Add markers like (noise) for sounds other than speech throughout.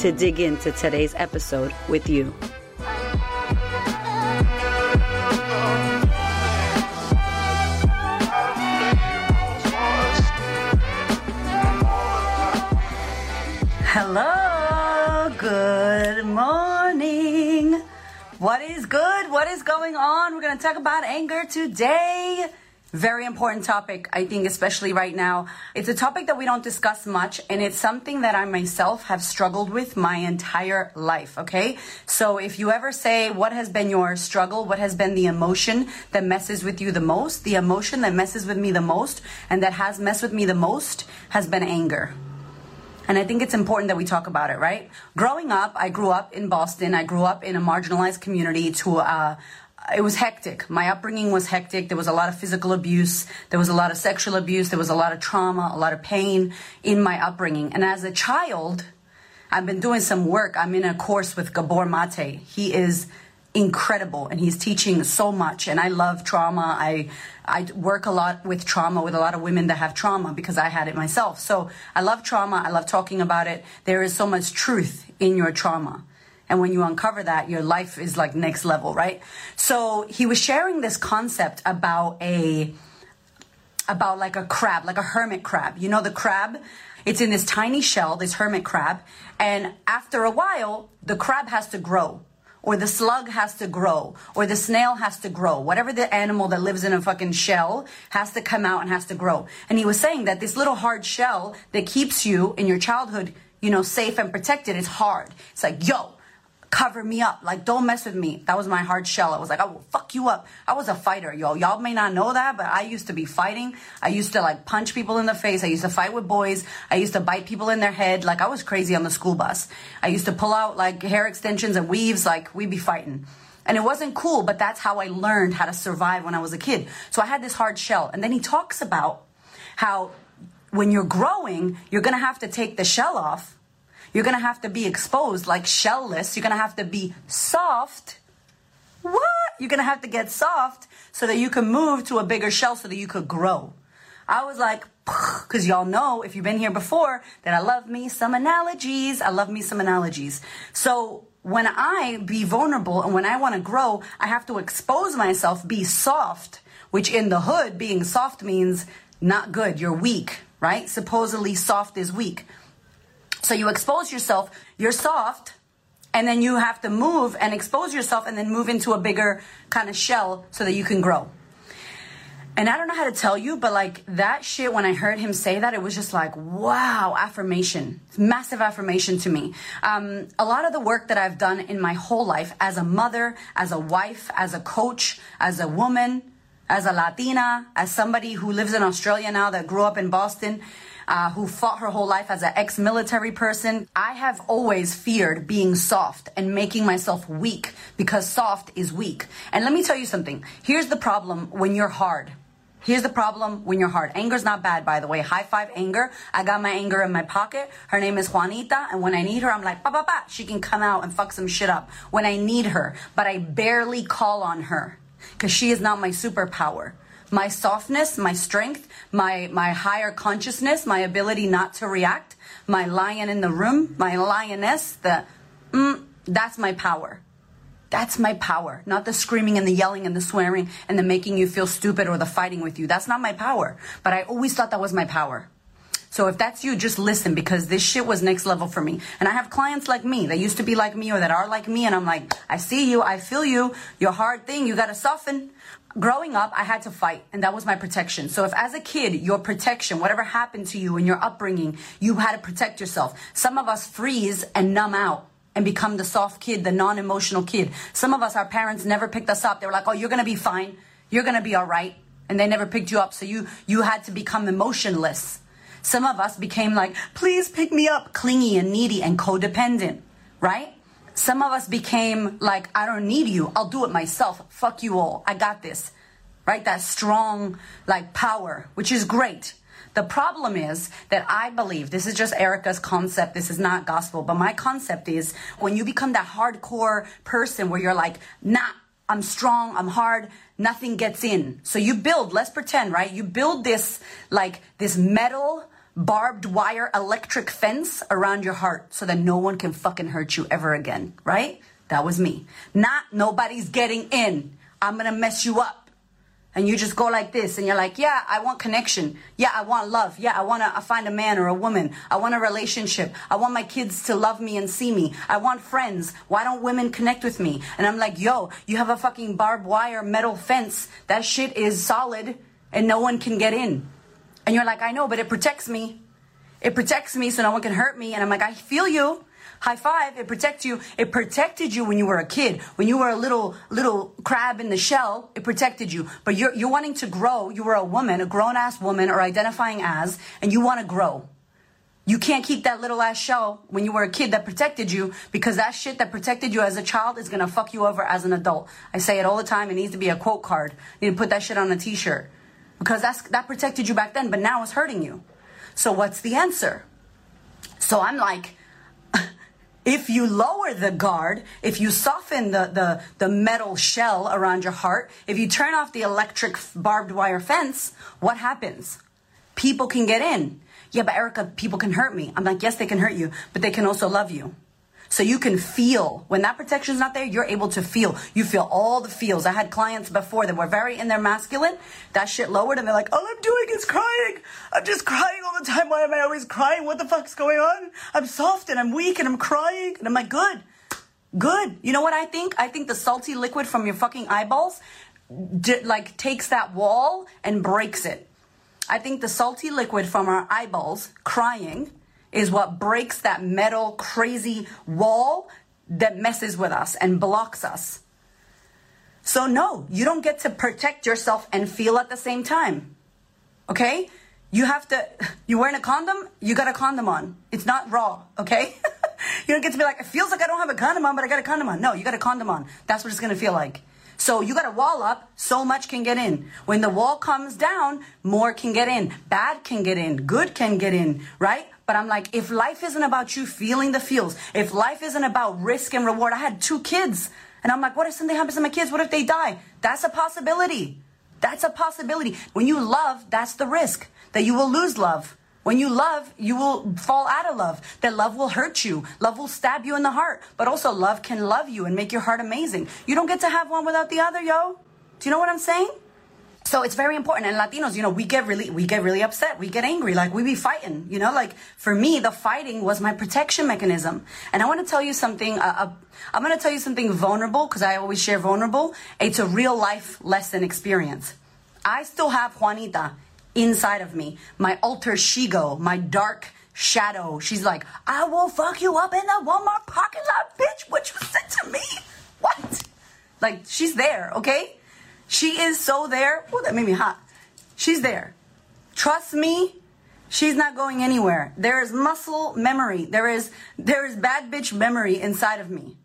to dig into today's episode with you. Hello, good morning. What is good? What is going on? We're going to talk about anger today. Very important topic, I think, especially right now. It's a topic that we don't discuss much, and it's something that I myself have struggled with my entire life, okay? So if you ever say, What has been your struggle? What has been the emotion that messes with you the most? The emotion that messes with me the most and that has messed with me the most has been anger. And I think it's important that we talk about it, right? Growing up, I grew up in Boston. I grew up in a marginalized community to uh, it was hectic. My upbringing was hectic. There was a lot of physical abuse. There was a lot of sexual abuse. There was a lot of trauma, a lot of pain in my upbringing. And as a child, I've been doing some work. I'm in a course with Gabor Mate. He is incredible and he's teaching so much and I love trauma. I I work a lot with trauma with a lot of women that have trauma because I had it myself. So I love trauma. I love talking about it. There is so much truth in your trauma. And when you uncover that, your life is like next level, right? So he was sharing this concept about a, about like a crab, like a hermit crab. You know, the crab, it's in this tiny shell, this hermit crab. And after a while, the crab has to grow or the slug has to grow, or the snail has to grow. Whatever the animal that lives in a fucking shell has to come out and has to grow. And he was saying that this little hard shell that keeps you in your childhood, you know, safe and protected is hard. It's like, yo, cover me up. Like, don't mess with me. That was my hard shell. I was like, I will fuck you up. I was a fighter, yo. Y'all may not know that, but I used to be fighting. I used to like punch people in the face. I used to fight with boys. I used to bite people in their head. Like, I was crazy on the school bus. I used to pull out like hair extensions and weaves. Like, we'd be fighting. And it wasn't cool, but that's how I learned how to survive when I was a kid. So I had this hard shell. And then he talks about how when you're growing, you're going to have to take the shell off you're going to have to be exposed like shellless. You're going to have to be soft. What? You're going to have to get soft so that you can move to a bigger shell so that you could grow. I was like, because y'all know if you've been here before that I love me some analogies. I love me some analogies. So when I be vulnerable and when I want to grow, I have to expose myself, be soft, which in the hood, being soft means not good. You're weak, right? Supposedly soft is weak. So you expose yourself, you're soft, and then you have to move and expose yourself and then move into a bigger kind of shell so that you can grow. And I don't know how to tell you, but like that shit, when I heard him say that, it was just like, wow, affirmation, massive affirmation to me. Um, a lot of the work that I've done in my whole life as a mother, as a wife, as a coach, as a woman, as a Latina, as somebody who lives in Australia now that grew up in Boston, uh, who fought her whole life as an ex military person. I have always feared being soft and making myself weak because soft is weak. And let me tell you something here's the problem when you're hard. Here's the problem when you're hard. Anger's not bad, by the way. High five anger. I got my anger in my pocket. Her name is Juanita, and when I need her, I'm like, ba ba ba. She can come out and fuck some shit up when I need her, but I barely call on her because she is not my superpower my softness, my strength, my, my higher consciousness, my ability not to react, my lion in the room, my lioness, the, mm, that's my power. That's my power, not the screaming and the yelling and the swearing and the making you feel stupid or the fighting with you. That's not my power. But I always thought that was my power. So if that's you, just listen because this shit was next level for me. And I have clients like me that used to be like me or that are like me. And I'm like, I see you. I feel you. Your hard thing. You got to soften growing up, I had to fight, and that was my protection. So if as a kid, your protection, whatever happened to you in your upbringing, you had to protect yourself. Some of us freeze and numb out and become the soft kid, the non-emotional kid. Some of us, our parents never picked us up. They were like, oh, you're going to be fine. You're going to be all right. And they never picked you up. So you, you had to become emotionless. Some of us became like, please pick me up, clingy and needy and codependent, right? Some of us became like, I don't need you. I'll do it myself. Fuck you all. I got this. Right? That strong, like, power, which is great. The problem is that I believe this is just Erika's concept. This is not gospel, but my concept is when you become that hardcore person where you're like, nah, I'm strong, I'm hard, nothing gets in. So you build, let's pretend, right? You build this, like, this metal, barbed wire electric fence around your heart so that no one can fucking hurt you ever again, right? That was me. Not nobody's getting in. I'm gonna mess you up. And you just go like this and you're like yeah i want connection. Yeah i want love. Yeah i want to find a man or a woman. I want a relationship. I want my kids to love me and see me. I want friends. Why don't women connect with me? And i'm like yo you have a fucking barbed wire metal fence. That shit is solid and no one can get in and you're like i know but it protects me it protects me so no one can hurt me and i'm like i feel you High five. It protects you. It protected you when you were a kid. When you were a little little crab in the shell, it protected you. But you're you're wanting to grow. You were a woman, a grown ass woman, or identifying as, and you want to grow. You can't keep that little ass shell when you were a kid that protected you because that shit that protected you as a child is gonna fuck you over as an adult. I say it all the time. It needs to be a quote card. You need to put that shit on a t-shirt because that's that protected you back then, but now it's hurting you. So what's the answer? So I'm like, (laughs) if you lower the guard, if you soften the, the, the metal shell around your heart, if you turn off the electric barbed wire fence, what happens? People can get in. Yeah, but Erika, people can hurt me. I'm like, yes, they can hurt you, but they can also love you. So you can feel when that protection is not there, you're able to feel. You feel all the feels. I had clients before that were very in their masculine. That shit lowered and they're like, all I'm doing is crying. I'm just crying all the time. Why am I always crying? What the fuck's going on? I'm soft and I'm weak and I'm crying. And I'm like, good. Good. You know what I think? I think the salty liquid from your fucking eyeballs d- like takes that wall and breaks it. I think the salty liquid from our eyeballs crying is what breaks that metal crazy wall that messes with us and blocks us. So, no, you don't get to protect yourself and feel at the same time. Okay? You have to, (laughs) you wearing a condom, you got a condom on. It's not raw, okay? (laughs) you don't get to be like, it feels like I don't have a condom on, but I got a condom on. No, you got a condom on. That's what it's gonna feel like. So you got a wall up, so much can get in. When the wall comes down, more can get in. Bad can get in. Good can get in, right? But I'm like, if life isn't about you feeling the feels, if life isn't about risk and reward, I had two kids. And I'm like, what if something happens to my kids? What if they die? That's a possibility. That's a possibility. When you love, that's the risk that you will lose love. When you love, you will fall out of love. That love will hurt you. Love will stab you in the heart. But also, love can love you and make your heart amazing. You don't get to have one without the other, yo. Do you know what I'm saying? So it's very important. And Latinos, you know, we get really, we get really upset. We get angry. Like we be fighting, you know, like for me, the fighting was my protection mechanism. And I want to tell you something, uh, uh, I'm going to tell you something vulnerable because I always share vulnerable. It's a real life lesson experience. I still have Juanita inside of me, my alter ego, my dark shadow. She's like, I will fuck you up in the Walmart parking lot, bitch. What you said to me? What? Like, she's there, okay? She is so there. Oh, that made me hot. She's there. Trust me, she's not going anywhere. There is muscle memory. There is there is bad bitch memory inside of me.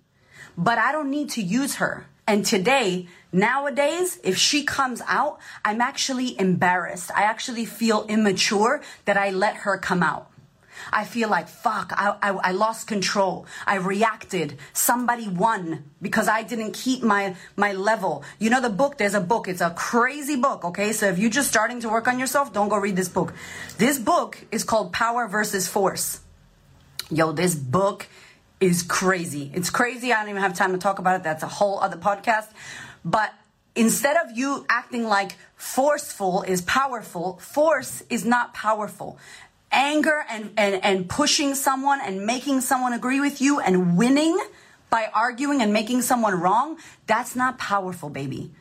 But I don't need to use her. And today, nowadays, if she comes out, I'm actually embarrassed. I actually feel immature that I let her come out. I feel like, fuck, I, I, I, lost control. I reacted. Somebody won because I didn't keep my, my level. You know, the book, there's a book. It's a crazy book, okay? So if you're just starting to work on yourself, don't go read this book. This book is called Power versus Force. Yo, this book is crazy. It's crazy. I don't even have time to talk about it. That's a whole other podcast. But instead of you acting like forceful is powerful, force is not powerful anger and, and, and pushing someone and making someone agree with you and winning by arguing and making someone wrong, that's not powerful, baby.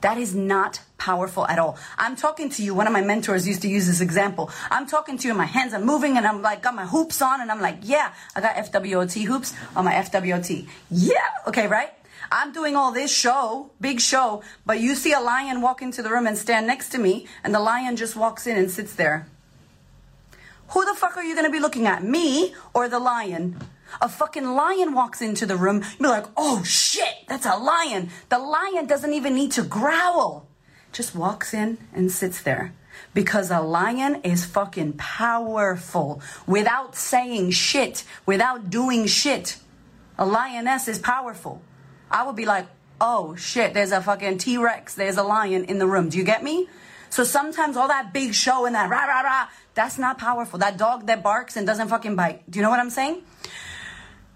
That is not powerful at all. I'm talking to you. One of my mentors used to use this example. I'm talking to you, and my hands are moving, and I'm like, got my hoops on, and I'm like, yeah, I got FWOT hoops on my FWOT. Yeah, okay, right? I'm doing all this show, big show, but you see a lion walk into the room and stand next to me, and the lion just walks in and sits there who the fuck are you going to be looking at, me or the lion? A fucking lion walks into the room, you'd be like, oh shit, that's a lion. The lion doesn't even need to growl. Just walks in and sits there. Because a lion is fucking powerful without saying shit, without doing shit. A lioness is powerful. I would be like, oh shit, there's a fucking T Rex, there's a lion in the room. Do you get me? So sometimes all that big show and that rah rah rah, that's not powerful. That dog that barks and doesn't fucking bite. Do you know what I'm saying?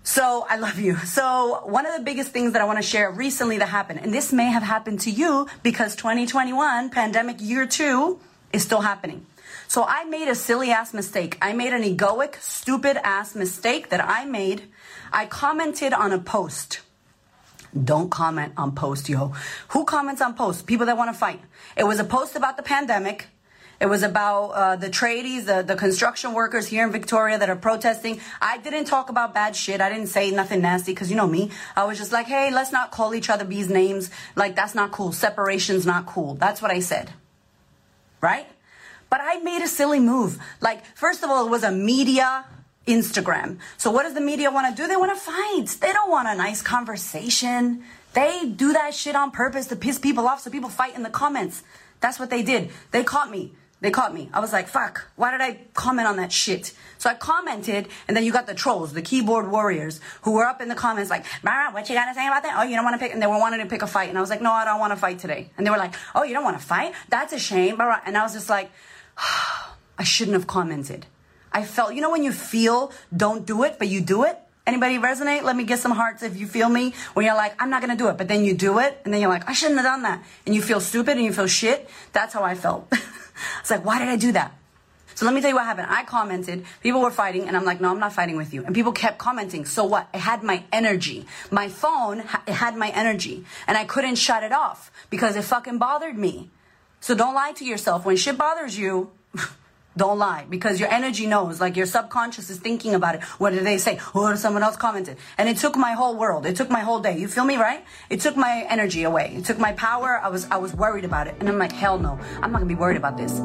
So I love you. So one of the biggest things that I want to share recently that happened, and this may have happened to you because 2021, pandemic year two, is still happening. So I made a silly ass mistake. I made an egoic, stupid ass mistake that I made. I commented on a post. Don't comment on post, yo. Who comments on posts? People that want to fight. It was a post about the pandemic. It was about uh, the tradies, the, the construction workers here in Victoria that are protesting. I didn't talk about bad shit. I didn't say nothing nasty because you know me. I was just like, hey, let's not call each other bees names. Like, that's not cool. Separation's not cool. That's what I said. Right? But I made a silly move. Like, first of all, it was a media Instagram. So what does the media want to do? They want to fight. They don't want a nice conversation. They do that shit on purpose to piss people off so people fight in the comments. That's what they did. They caught me. They caught me. I was like, fuck, why did I comment on that shit? So I commented, and then you got the trolls, the keyboard warriors, who were up in the comments like, what you gotta say about that? Oh, you don't wanna pick, and they were wanting to pick a fight. And I was like, no, I don't wanna fight today. And they were like, oh, you don't wanna fight? That's a shame. And I was just like, (sighs) I shouldn't have commented. I felt, you know, when you feel don't do it, but you do it? Anybody resonate? Let me get some hearts if you feel me. When you're like, I'm not gonna do it, but then you do it, and then you're like, I shouldn't have done that. And you feel stupid and you feel shit. That's how I felt. (laughs) (laughs) it's like, why did I do that? So let me tell you what happened. I commented, people were fighting, and I'm like, no, I'm not fighting with you. And people kept commenting. So what? It had my energy. My phone, it had my energy. And I couldn't shut it off because it fucking bothered me. So don't lie to yourself. When shit bothers you, (laughs) Don't lie because your energy knows, like your subconscious is thinking about it. What did they say? Or someone else commented. And it took my whole world. It took my whole day. You feel me, right? It took my energy away. It took my power. I was, I was worried about it. And I'm like, hell no. I'm not gonna be worried about this.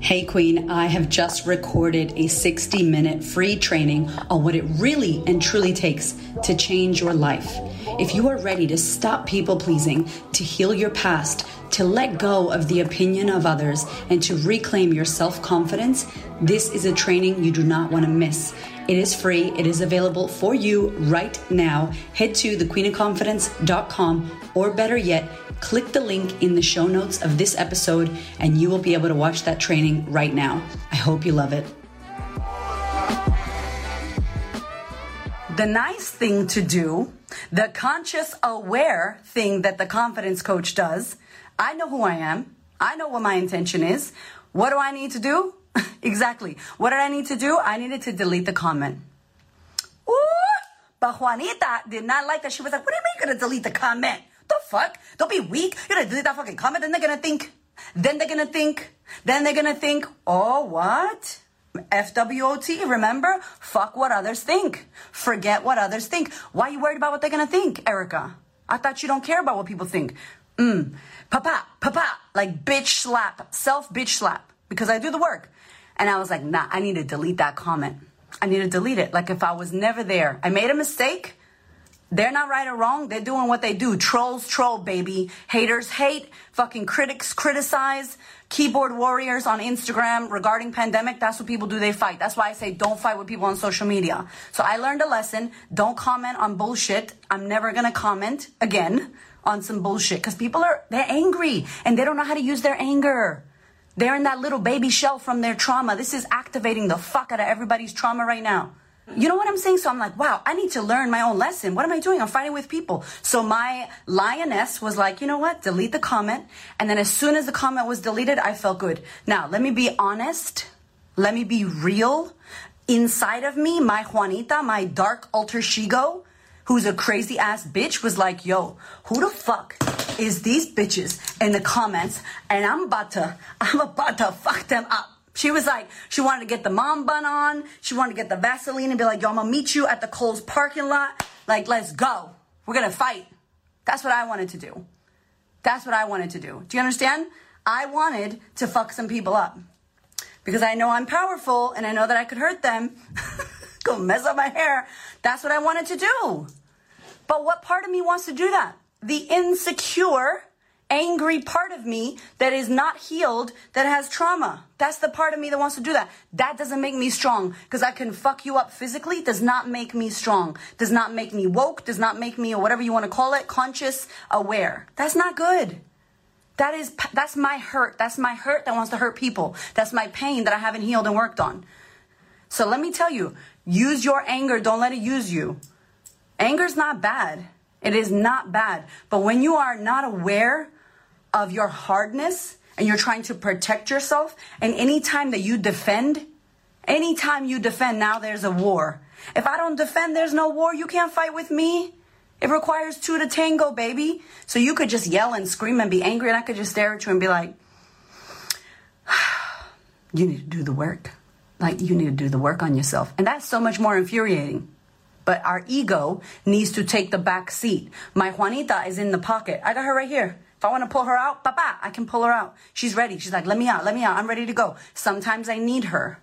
Hey Queen, I have just recorded a 60 minute free training on what it really and truly takes to change your life. If you are ready to stop people pleasing, to heal your past, to let go of the opinion of others, and to reclaim your self confidence, this is a training you do not want to miss. It is free. It is available for you right now. Head to thequeenofconfidence.com or better yet, click the link in the show notes of this episode and you will be able to watch that training right now. I hope you love it. The nice thing to do, the conscious aware thing that the confidence coach does, I know who I am. I know what my intention is. What do I need to do? (laughs) exactly. What did I need to do? I needed to delete the comment. Ooh, but Juanita did not like that. She was like, what do you mean you're going to delete the comment? The fuck? Don't be weak. You're going to delete that fucking comment. Then they're going to think. Then they're going to think. Then they're going to think, oh, what? FWOT, remember? Fuck what others think. Forget what others think. Why are you worried about what they're going to think, Erika? I thought you don't care about what people think. Mm. Papa, papa, like bitch slap, self bitch slap, because I do the work. And I was like, nah, I need to delete that comment. I need to delete it. Like if I was never there. I made a mistake. They're not right or wrong. They're doing what they do. Trolls troll, baby. Haters hate. Fucking critics criticize. Keyboard warriors on Instagram regarding pandemic. That's what people do. They fight. That's why I say don't fight with people on social media. So I learned a lesson. Don't comment on bullshit. I'm never going to comment again on some bullshit because people are, they're angry and they don't know how to use their anger. They're in that little baby shell from their trauma. This is activating the fuck out of everybody's trauma right now. You know what I'm saying? So I'm like, wow, I need to learn my own lesson. What am I doing? I'm fighting with people. So my lioness was like, you know what? Delete the comment. And then as soon as the comment was deleted, I felt good. Now, let me be honest. Let me be real. Inside of me, my Juanita, my dark alter shego, who's a crazy ass bitch, was like, yo, who the fuck is these bitches in the comments, and I'm about to, (laughs) I'm about to fuck them up. She was like, she wanted to get the mom bun on. She wanted to get the Vaseline and be like, yo, I'm gonna meet you at the Kohl's parking lot. Like, let's go. We're gonna fight. That's what I wanted to do. That's what I wanted to do. Do you understand? I wanted to fuck some people up because I know I'm powerful and I know that I could hurt them. (laughs) gonna mess up my hair. That's what I wanted to do. But what part of me wants to do that? The insecure, angry part of me that is not healed, that has trauma. That's the part of me that wants to do that. That doesn't make me strong because I can fuck you up physically, does not make me strong, does not make me woke, does not make me, or whatever you want to call it, conscious, aware. That's not good. That is, that's my hurt. That's my hurt that wants to hurt people. That's my pain that I haven't healed and worked on. So let me tell you, use your anger. Don't let it use you. Anger's not bad. It is not bad. But when you are not aware of your hardness and you're trying to protect yourself, and anytime that you defend, anytime you defend, now there's a war. If I don't defend, there's no war. You can't fight with me. It requires two to tango, baby. So you could just yell and scream and be angry, and I could just stare at you and be like, (sighs) you need to do the work. Like, you need to do the work on yourself. And that's so much more infuriating. But our ego needs to take the back seat. My Juanita is in the pocket. I got her right here. If I want to pull her out, papa, I can pull her out. She's ready. She's like, let me out, let me out. I'm ready to go. Sometimes I need her.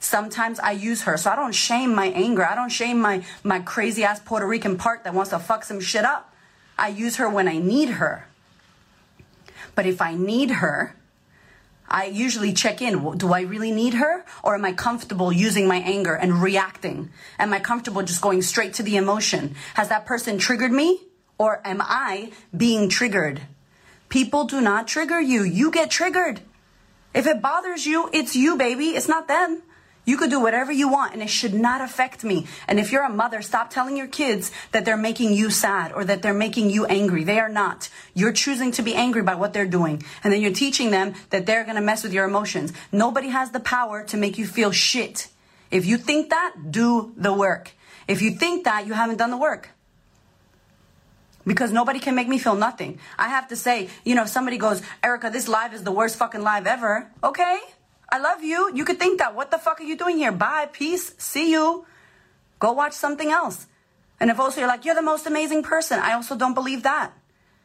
Sometimes I use her. So I don't shame my anger. I don't shame my, my crazy ass Puerto Rican part that wants to fuck some shit up. I use her when I need her. But if I need her, I usually check in. Do I really need her? Or am I comfortable using my anger and reacting? Am I comfortable just going straight to the emotion? Has that person triggered me? Or am I being triggered? People do not trigger you. You get triggered. If it bothers you, it's you, baby. It's not them. You could do whatever you want and it should not affect me. And if you're a mother, stop telling your kids that they're making you sad or that they're making you angry. They are not. You're choosing to be angry by what they're doing. And then you're teaching them that they're going to mess with your emotions. Nobody has the power to make you feel shit. If you think that, do the work. If you think that, you haven't done the work. Because nobody can make me feel nothing. I have to say, you know, if somebody goes, Erika, this live is the worst fucking live ever. Okay. I love you. You could think that. What the fuck are you doing here? Bye. Peace. See you. Go watch something else. And if also you're like, you're the most amazing person, I also don't believe that.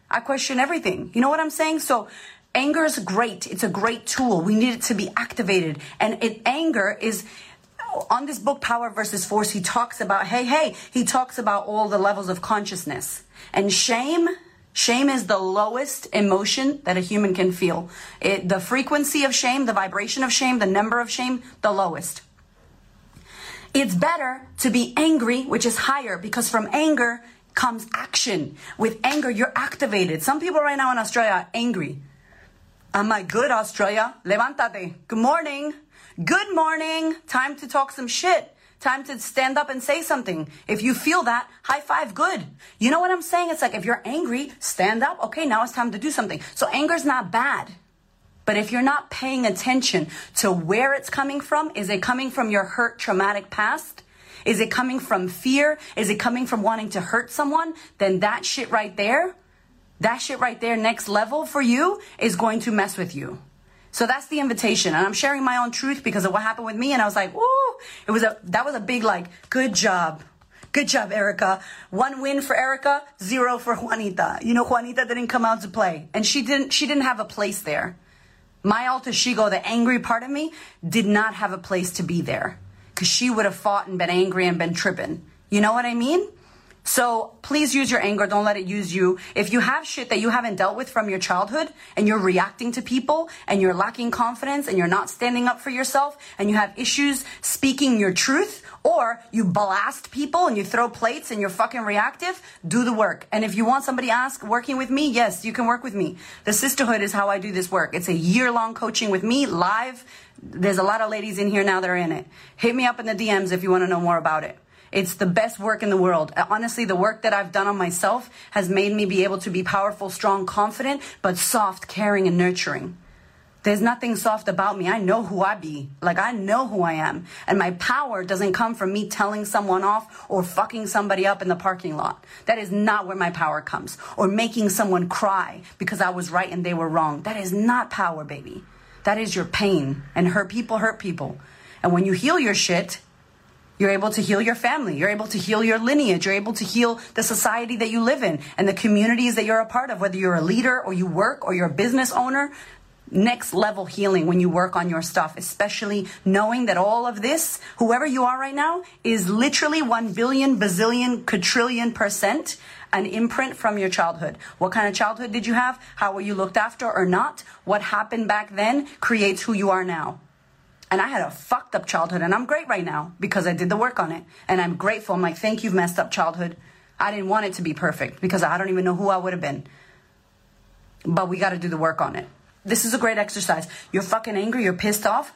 I question everything. You know what I'm saying? So anger is great. It's a great tool. We need it to be activated. And it, anger is on this book, Power versus Force, he talks about, hey, hey, he talks about all the levels of consciousness. And shame Shame is the lowest emotion that a human can feel. It, the frequency of shame, the vibration of shame, the number of shame, the lowest. It's better to be angry, which is higher, because from anger comes action. With anger, you're activated. Some people right now in Australia are angry. Am I good, Australia? Levántate. Good morning. Good morning. Time to talk some shit. Time to stand up and say something. If you feel that, high five, good. You know what I'm saying? It's like if you're angry, stand up. Okay, now it's time to do something. So anger's not bad. But if you're not paying attention to where it's coming from, is it coming from your hurt, traumatic past? Is it coming from fear? Is it coming from wanting to hurt someone? Then that shit right there, that shit right there, next level for you, is going to mess with you. So that's the invitation. And I'm sharing my own truth because of what happened with me. And I was like, ooh, it was a, that was a big, like, good job. Good job, Erika. One win for Erika, zero for Juanita. You know, Juanita didn't come out to play. And she didn't, she didn't have a place there. My alter shego, the angry part of me, did not have a place to be there. Cause she would have fought and been angry and been tripping. You know what I mean? So please use your anger. Don't let it use you. If you have shit that you haven't dealt with from your childhood and you're reacting to people and you're lacking confidence and you're not standing up for yourself and you have issues speaking your truth or you blast people and you throw plates and you're fucking reactive, do the work. And if you want somebody ask working with me, yes, you can work with me. The sisterhood is how I do this work. It's a year long coaching with me live. There's a lot of ladies in here now that are in it. Hit me up in the DMs if you want to know more about it. It's the best work in the world. Honestly, the work that I've done on myself has made me be able to be powerful, strong, confident, but soft, caring, and nurturing. There's nothing soft about me. I know who I be. Like, I know who I am. And my power doesn't come from me telling someone off or fucking somebody up in the parking lot. That is not where my power comes. Or making someone cry because I was right and they were wrong. That is not power, baby. That is your pain. And hurt people hurt people. And when you heal your shit, you're able to heal your family. You're able to heal your lineage. You're able to heal the society that you live in and the communities that you're a part of, whether you're a leader or you work or you're a business owner. next level healing when you work on your stuff, especially knowing that all of this, whoever you are right now, is literally 1 billion, bazillion, quadrillion percent an imprint from your childhood. What kind of childhood did you have? How were you looked after or not? What happened back then creates who you are now. And I had a fucked up childhood, and I'm great right now because I did the work on it. And I'm grateful. I'm like, thank you, messed up childhood. I didn't want it to be perfect because I don't even know who I would have been. But we got to do the work on it. This is a great exercise. You're fucking angry, you're pissed off.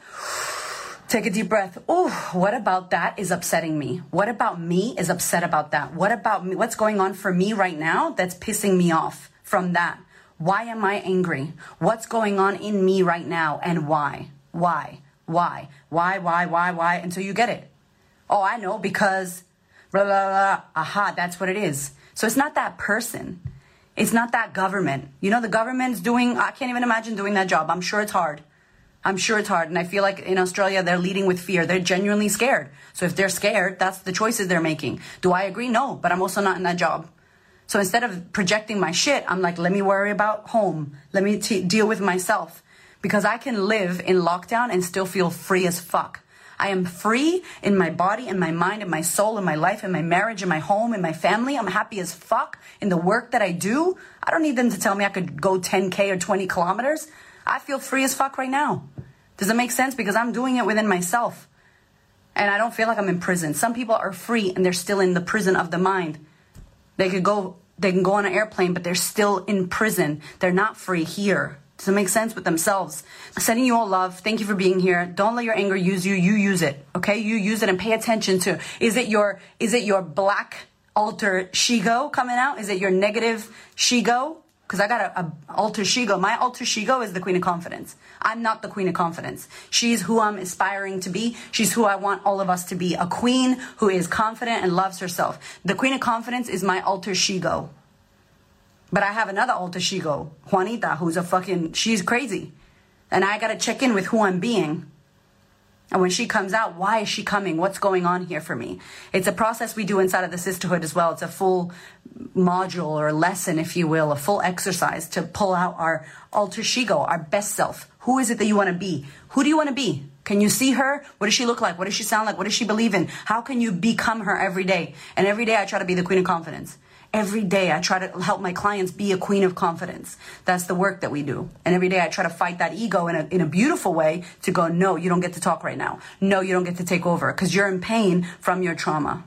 (sighs) Take a deep breath. Oh, what about that is upsetting me? What about me is upset about that? What about me? What's going on for me right now that's pissing me off from that? Why am I angry? What's going on in me right now and why? Why? Why? Why, why, why, why? Until you get it. Oh, I know because blah, blah, blah. Aha, that's what it is. So it's not that person. It's not that government. You know, the government's doing, I can't even imagine doing that job. I'm sure it's hard. I'm sure it's hard. And I feel like in Australia, they're leading with fear. They're genuinely scared. So if they're scared, that's the choices they're making. Do I agree? No, but I'm also not in that job. So instead of projecting my shit, I'm like, let me worry about home. Let me t- deal with myself because I can live in lockdown and still feel free as fuck. I am free in my body and my mind and my soul and my life and my marriage and my home and my family. I'm happy as fuck in the work that I do. I don't need them to tell me I could go 10K or 20 kilometers. I feel free as fuck right now. Does it make sense? Because I'm doing it within myself. And I don't feel like I'm in prison. Some people are free and they're still in the prison of the mind. They could go they can go on an airplane, but they're still in prison. They're not free here. It make sense with themselves? Sending you all love. Thank you for being here. Don't let your anger use you. You use it. Okay? You use it and pay attention to. Is it your is it your black alter shego coming out? Is it your negative shego? Because I got a, a alter shego. My alter shego is the queen of confidence. I'm not the queen of confidence. She's who I'm aspiring to be. She's who I want all of us to be. A queen who is confident and loves herself. The queen of confidence is my alter shego. But I have another alter ego, Juanita, who's a fucking, she's crazy. And I gotta check in with who I'm being. And when she comes out, why is she coming? What's going on here for me? It's a process we do inside of the sisterhood as well. It's a full module or lesson, if you will, a full exercise to pull out our alter ego, our best self. Who is it that you want to be? Who do you want to be? Can you see her? What does she look like? What does she sound like? What does she believe in? How can you become her every day? And every day I try to be the queen of confidence every day I try to help my clients be a queen of confidence. That's the work that we do. And every day I try to fight that ego in a, in a beautiful way to go, no, you don't get to talk right now. No, you don't get to take over because you're in pain from your trauma.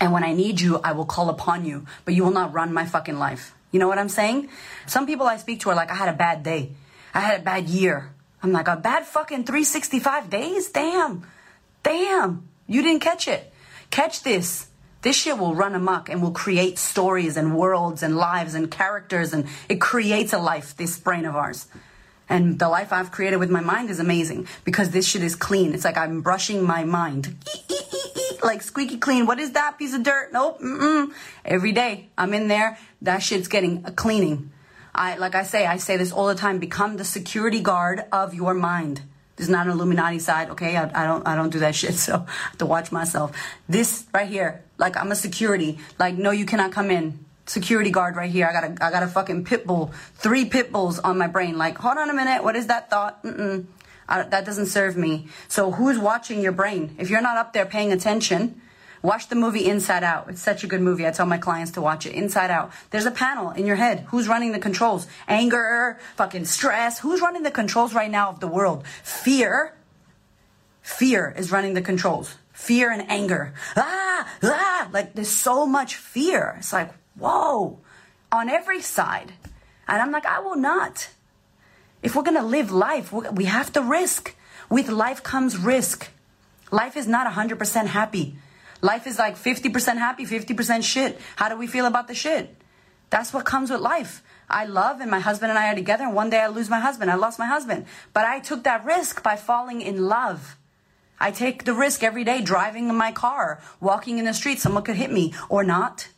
And when I need you, I will call upon you, but you will not run my fucking life. You know what I'm saying? Some people I speak to are like, I had a bad day. I had a bad year. I'm like, a bad fucking 365 days? Damn. Damn. You didn't catch it. Catch this. This shit will run amok and will create stories and worlds and lives and characters and it creates a life, this brain of ours. And the life I've created with my mind is amazing because this shit is clean. It's like I'm brushing my mind. like squeaky clean. What is that piece of dirt? Nope. Mm-mm. Every day I'm in there. That shit's getting a cleaning. I, like I say, I say this all the time. Become the security guard of your mind. This is not an Illuminati side, okay? I, I, don't I don't do that (laughs) shit, so I have to watch myself. This right here, like I'm a security. Like, no, you cannot come in. Security guard right here. I got a I got a fucking pit bull, three pit bulls on my brain. Like, hold on a minute, what is that thought? Mm-mm. I, that doesn't serve me. So who's watching your brain? If you're not up there paying attention, Watch the movie Inside Out. It's such a good movie. I tell my clients to watch it. Inside Out. There's a panel in your head. Who's running the controls? Anger, fucking stress. Who's running the controls right now of the world? Fear. Fear is running the controls. Fear and anger. Ah, ah. Like there's so much fear. It's like, whoa, on every side. And I'm like, I will not. If we're going to live life, we have to risk. With life comes risk. Life is not 100% happy. Life is like 50% happy, 50% shit. How do we feel about the shit? That's what comes with life. I love and my husband and I are together and one day I lose my husband. I lost my husband. But I took that risk by falling in love. I take the risk every day driving in my car, walking in the street, someone could hit me or not.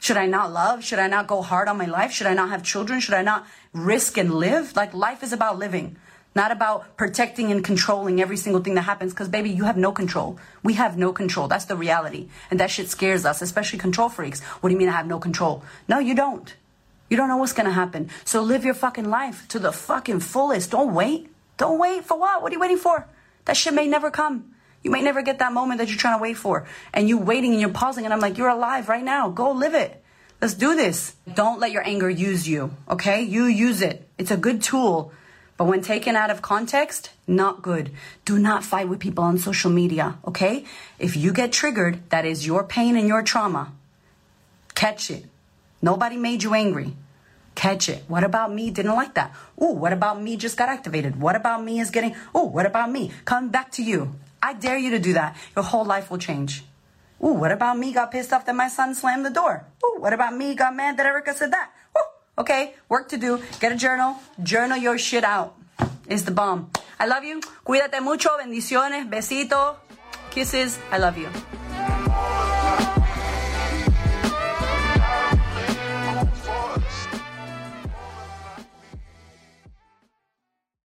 Should I not love? Should I not go hard on my life? Should I not have children? Should I not risk and live? Like life is about living not about protecting and controlling every single thing that happens because baby you have no control we have no control that's the reality and that shit scares us especially control freaks what do you mean i have no control no you don't You don't know what's gonna happen. So live your fucking life to the fucking fullest. Don't wait. Don't wait for what? What are you waiting for? That shit may never come. You may never get that moment that you're trying to wait for. And you waiting and you're pausing and I'm like, you're alive right now. Go live it. Let's do this. Don't let your anger use you, okay? You use it. It's a good tool. But when taken out of context, not good. Do not fight with people on social media, okay? If you get triggered, that is your pain and your trauma. Catch it. Nobody made you angry. Catch it. What about me didn't like that? Ooh, what about me just got activated? What about me is getting, ooh, what about me? Come back to you. I dare you to do that. Your whole life will change. Ooh, what about me got pissed off that my son slammed the door? Ooh, what about me got mad that Erika said that? Okay, work to do. Get a journal. Journal your shit out. It's the bomb. I love you. Cuídate mucho. Bendiciones. Besito. Kisses. I love you.